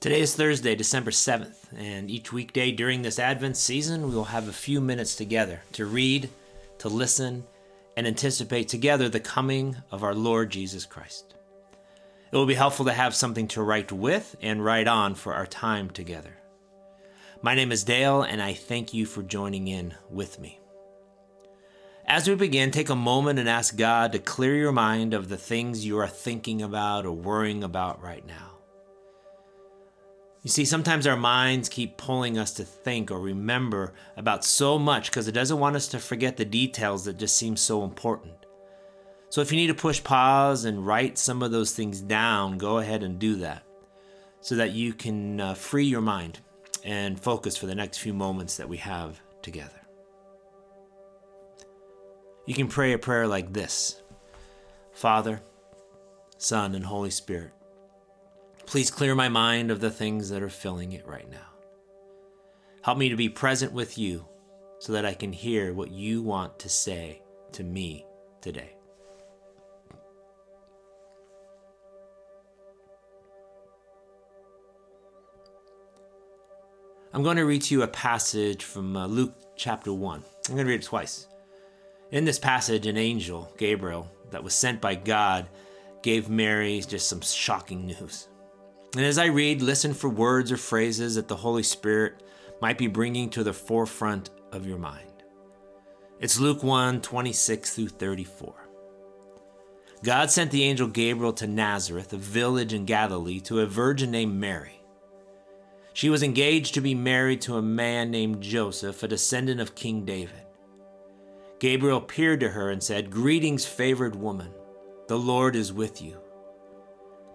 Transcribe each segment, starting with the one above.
Today is Thursday, December 7th, and each weekday during this Advent season, we will have a few minutes together to read, to listen, and anticipate together the coming of our Lord Jesus Christ. It will be helpful to have something to write with and write on for our time together. My name is Dale, and I thank you for joining in with me. As we begin, take a moment and ask God to clear your mind of the things you are thinking about or worrying about right now. You see, sometimes our minds keep pulling us to think or remember about so much because it doesn't want us to forget the details that just seem so important. So if you need to push pause and write some of those things down, go ahead and do that so that you can uh, free your mind and focus for the next few moments that we have together. You can pray a prayer like this Father, Son, and Holy Spirit. Please clear my mind of the things that are filling it right now. Help me to be present with you so that I can hear what you want to say to me today. I'm going to read to you a passage from uh, Luke chapter 1. I'm going to read it twice. In this passage, an angel, Gabriel, that was sent by God, gave Mary just some shocking news. And as I read, listen for words or phrases that the Holy Spirit might be bringing to the forefront of your mind. It's Luke 1 26 through 34. God sent the angel Gabriel to Nazareth, a village in Galilee, to a virgin named Mary. She was engaged to be married to a man named Joseph, a descendant of King David. Gabriel appeared to her and said, Greetings, favored woman, the Lord is with you.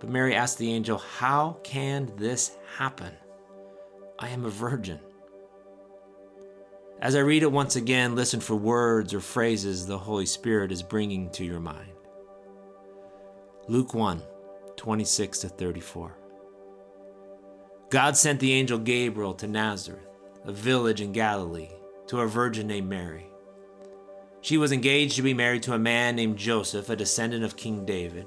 But Mary asked the angel, How can this happen? I am a virgin. As I read it once again, listen for words or phrases the Holy Spirit is bringing to your mind. Luke 1 26 to 34. God sent the angel Gabriel to Nazareth, a village in Galilee, to a virgin named Mary. She was engaged to be married to a man named Joseph, a descendant of King David.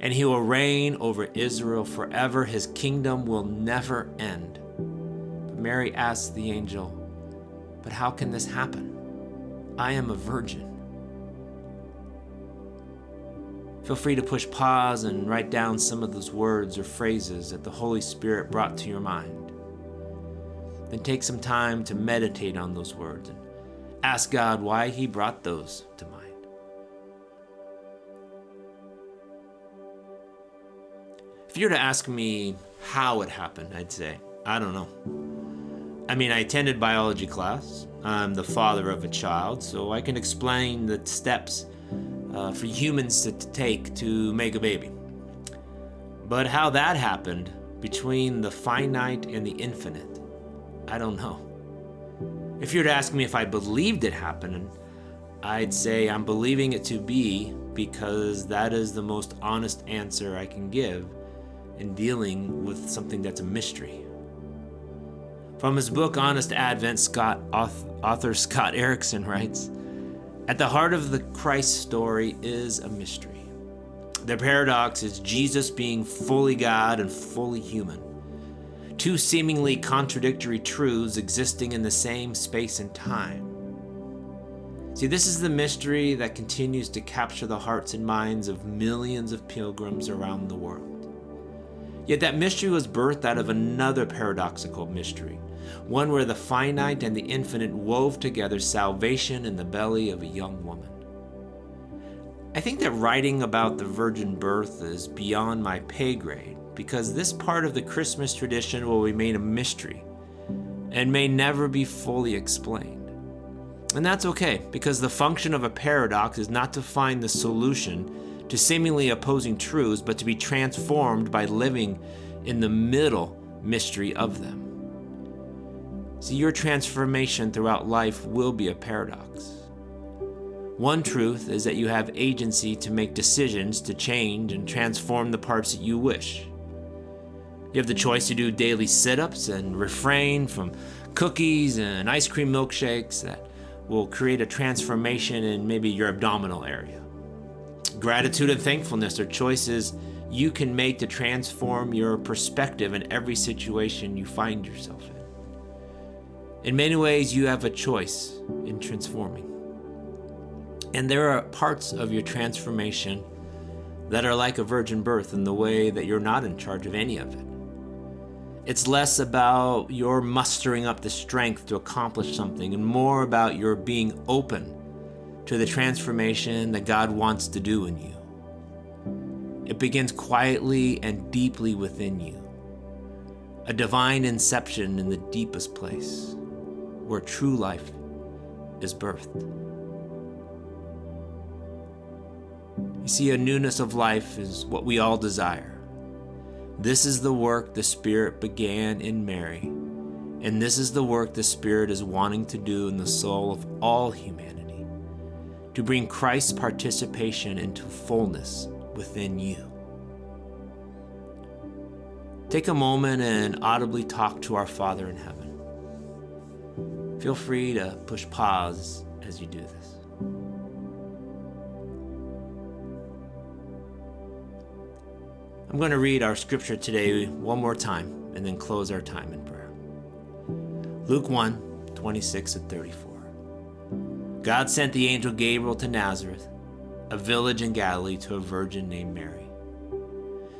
and he will reign over Israel forever. His kingdom will never end. But Mary asked the angel, But how can this happen? I am a virgin. Feel free to push pause and write down some of those words or phrases that the Holy Spirit brought to your mind. Then take some time to meditate on those words and ask God why He brought those to mind. You were to ask me how it happened, I'd say, I don't know. I mean, I attended biology class. I'm the father of a child, so I can explain the steps uh, for humans to, take to make a baby. But how that happened between the finite and the infinite, I don't know. If you were to ask me if I believed it happened, I'd say I'm believing it to be because that is the most honest answer I can give in dealing with something that's a mystery. From his book Honest Advent, Scott, author Scott Erickson writes At the heart of the Christ story is a mystery. The paradox is Jesus being fully God and fully human. Two seemingly contradictory truths existing in the same space and time. See, this is the mystery that continues to capture the hearts and minds of millions of pilgrims around the world. Yet that mystery was birthed out of another paradoxical mystery, one where the finite and the infinite wove together salvation in the belly of a young woman. I think that writing about the virgin birth is beyond my pay grade because this part of the Christmas tradition will remain a mystery and may never be fully explained. And that's okay, because the function of a paradox is not to find the solution to seemingly opposing truths, but to be transformed by living in the middle mystery of them. See, your transformation throughout life will be a paradox. One truth is that you have agency to make decisions to change and transform the parts that you wish. You have the choice to do daily sit ups and refrain from cookies and ice cream milkshakes that will create a transformation in maybe your abdominal area. Gratitude and thankfulness are choices you can make to transform your perspective in every situation you find yourself in. In many ways, you have a choice in transforming. And there are parts of your transformation that are like a virgin birth in the way that you're not in charge of any of it. It's less about your mustering up the strength to accomplish something and more about your being open to the transformation that God wants to do in you. It begins quietly and deeply within you, a divine inception in the deepest place where true life is birthed. You see, a newness of life is what we all desire. This is the work the Spirit began in Mary, and this is the work the Spirit is wanting to do in the soul of all humanity to bring Christ's participation into fullness within you. Take a moment and audibly talk to our Father in heaven. Feel free to push pause as you do this. I'm going to read our scripture today one more time and then close our time in prayer. Luke 1 26 and 34. God sent the angel Gabriel to Nazareth, a village in Galilee, to a virgin named Mary.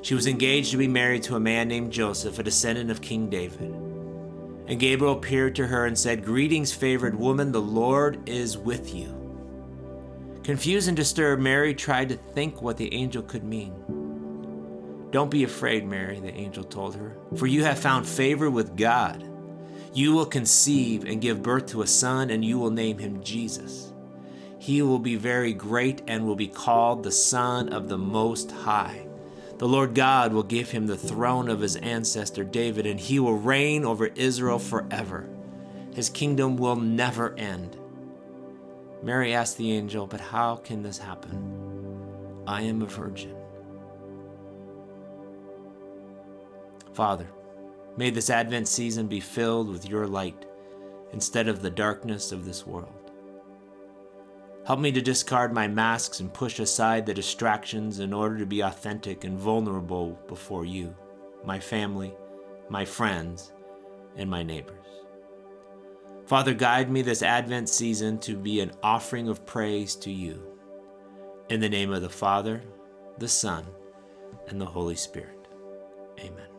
She was engaged to be married to a man named Joseph, a descendant of King David. And Gabriel appeared to her and said, Greetings, favored woman, the Lord is with you. Confused and disturbed, Mary tried to think what the angel could mean. Don't be afraid, Mary, the angel told her, for you have found favor with God. You will conceive and give birth to a son, and you will name him Jesus. He will be very great and will be called the Son of the Most High. The Lord God will give him the throne of his ancestor David, and he will reign over Israel forever. His kingdom will never end. Mary asked the angel, But how can this happen? I am a virgin. Father, may this Advent season be filled with your light instead of the darkness of this world. Help me to discard my masks and push aside the distractions in order to be authentic and vulnerable before you, my family, my friends, and my neighbors. Father, guide me this Advent season to be an offering of praise to you. In the name of the Father, the Son, and the Holy Spirit. Amen.